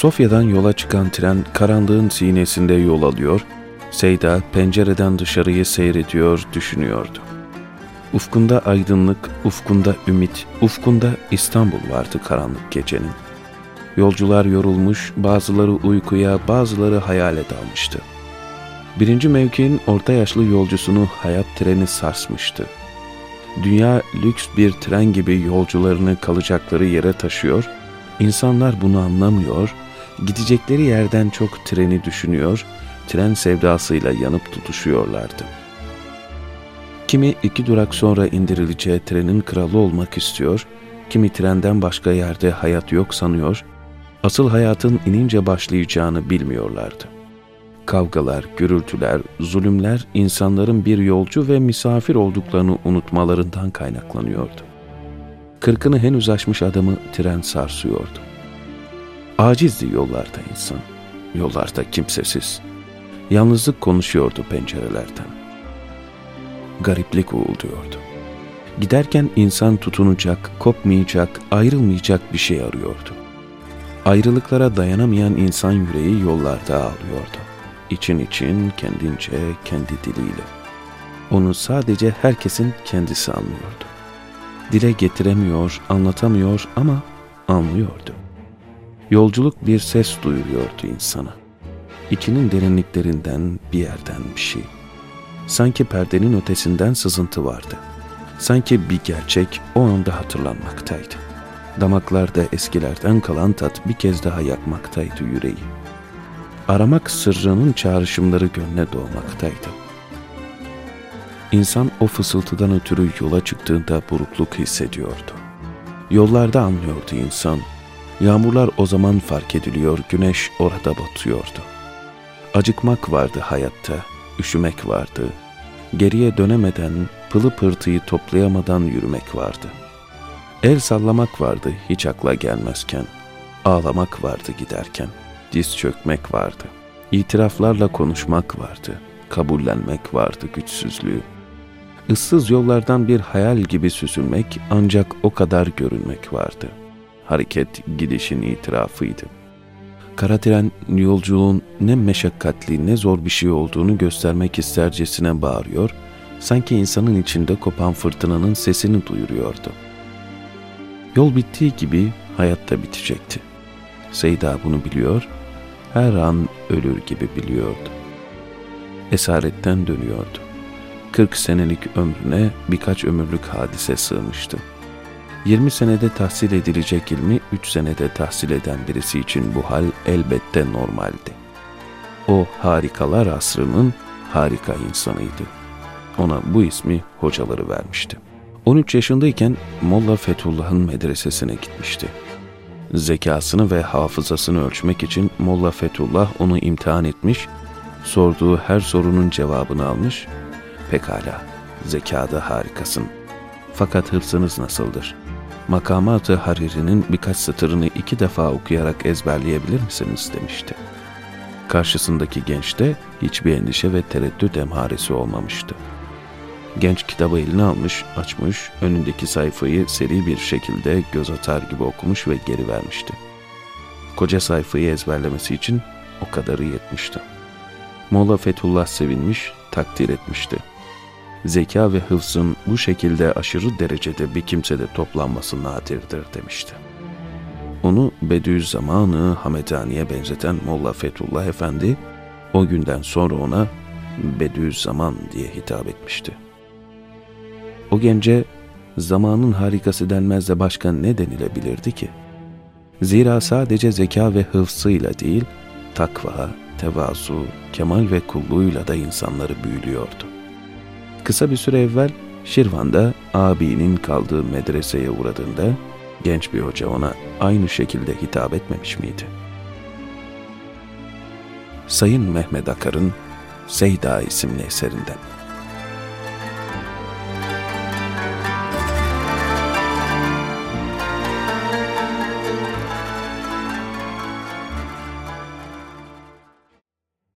Sofya'dan yola çıkan tren karanlığın sinesinde yol alıyor, Seyda pencereden dışarıyı seyrediyor, düşünüyordu. Ufkunda aydınlık, ufkunda ümit, ufkunda İstanbul vardı karanlık gecenin. Yolcular yorulmuş, bazıları uykuya, bazıları hayale dalmıştı. Birinci mevkinin orta yaşlı yolcusunu hayat treni sarsmıştı. Dünya lüks bir tren gibi yolcularını kalacakları yere taşıyor, insanlar bunu anlamıyor, gidecekleri yerden çok treni düşünüyor, tren sevdasıyla yanıp tutuşuyorlardı. Kimi iki durak sonra indirileceği trenin kralı olmak istiyor, kimi trenden başka yerde hayat yok sanıyor, asıl hayatın inince başlayacağını bilmiyorlardı. Kavgalar, gürültüler, zulümler insanların bir yolcu ve misafir olduklarını unutmalarından kaynaklanıyordu. Kırkını henüz aşmış adamı tren sarsıyordu. Acizdi yollarda insan, yollarda kimsesiz. Yalnızlık konuşuyordu pencerelerden. Gariplik uğulduyordu. Giderken insan tutunacak, kopmayacak, ayrılmayacak bir şey arıyordu. Ayrılıklara dayanamayan insan yüreği yollarda ağlıyordu. İçin için, kendince, kendi diliyle. Onu sadece herkesin kendisi anlıyordu. Dile getiremiyor, anlatamıyor ama anlıyordu. Yolculuk bir ses duyuruyordu insana. İçinin derinliklerinden bir yerden bir şey. Sanki perdenin ötesinden sızıntı vardı. Sanki bir gerçek o anda hatırlanmaktaydı. Damaklarda eskilerden kalan tat bir kez daha yakmaktaydı yüreği. Aramak sırrının çağrışımları gönle doğmaktaydı. İnsan o fısıltıdan ötürü yola çıktığında burukluk hissediyordu. Yollarda anlıyordu insan. Yağmurlar o zaman fark ediliyor, güneş orada batıyordu. Acıkmak vardı hayatta, üşümek vardı. Geriye dönemeden, pılı pırtıyı toplayamadan yürümek vardı.'' El sallamak vardı hiç akla gelmezken. Ağlamak vardı giderken. Diz çökmek vardı. İtiraflarla konuşmak vardı. Kabullenmek vardı güçsüzlüğü. Issız yollardan bir hayal gibi süzülmek ancak o kadar görünmek vardı. Hareket gidişin itirafıydı. Kara tren yolculuğun ne meşakkatli ne zor bir şey olduğunu göstermek istercesine bağırıyor, sanki insanın içinde kopan fırtınanın sesini duyuruyordu.'' Yol bittiği gibi hayat da bitecekti. Seyda bunu biliyor, her an ölür gibi biliyordu. Esaretten dönüyordu. 40 senelik ömrüne birkaç ömürlük hadise sığmıştı. 20 senede tahsil edilecek ilmi 3 senede tahsil eden birisi için bu hal elbette normaldi. O harikalar asrının harika insanıydı. Ona bu ismi hocaları vermişti. 13 yaşındayken Molla Fethullah'ın medresesine gitmişti. Zekasını ve hafızasını ölçmek için Molla Fethullah onu imtihan etmiş, sorduğu her sorunun cevabını almış. Pekala, zekada harikasın. Fakat hırsınız nasıldır? Makamat-ı Hariri'nin birkaç satırını iki defa okuyarak ezberleyebilir misiniz demişti. Karşısındaki gençte hiçbir endişe ve tereddüt emharesi olmamıştı. Genç kitabı eline almış, açmış, önündeki sayfayı seri bir şekilde göz atar gibi okumuş ve geri vermişti. Koca sayfayı ezberlemesi için o kadarı yetmişti. Molla Fethullah sevinmiş, takdir etmişti. Zeka ve hıfzın bu şekilde aşırı derecede bir kimsede toplanması nadirdir demişti. Onu Bediüzzaman'ı Hamedani'ye benzeten Molla Fethullah Efendi, o günden sonra ona Bediüzzaman diye hitap etmişti. O gence zamanın harikası denmez de başka ne denilebilirdi ki? Zira sadece zeka ve hıfzıyla değil, takva, tevazu, kemal ve kulluğuyla da insanları büyülüyordu. Kısa bir süre evvel Şirvan'da abinin kaldığı medreseye uğradığında genç bir hoca ona aynı şekilde hitap etmemiş miydi? Sayın Mehmet Akar'ın Seyda isimli eserinden.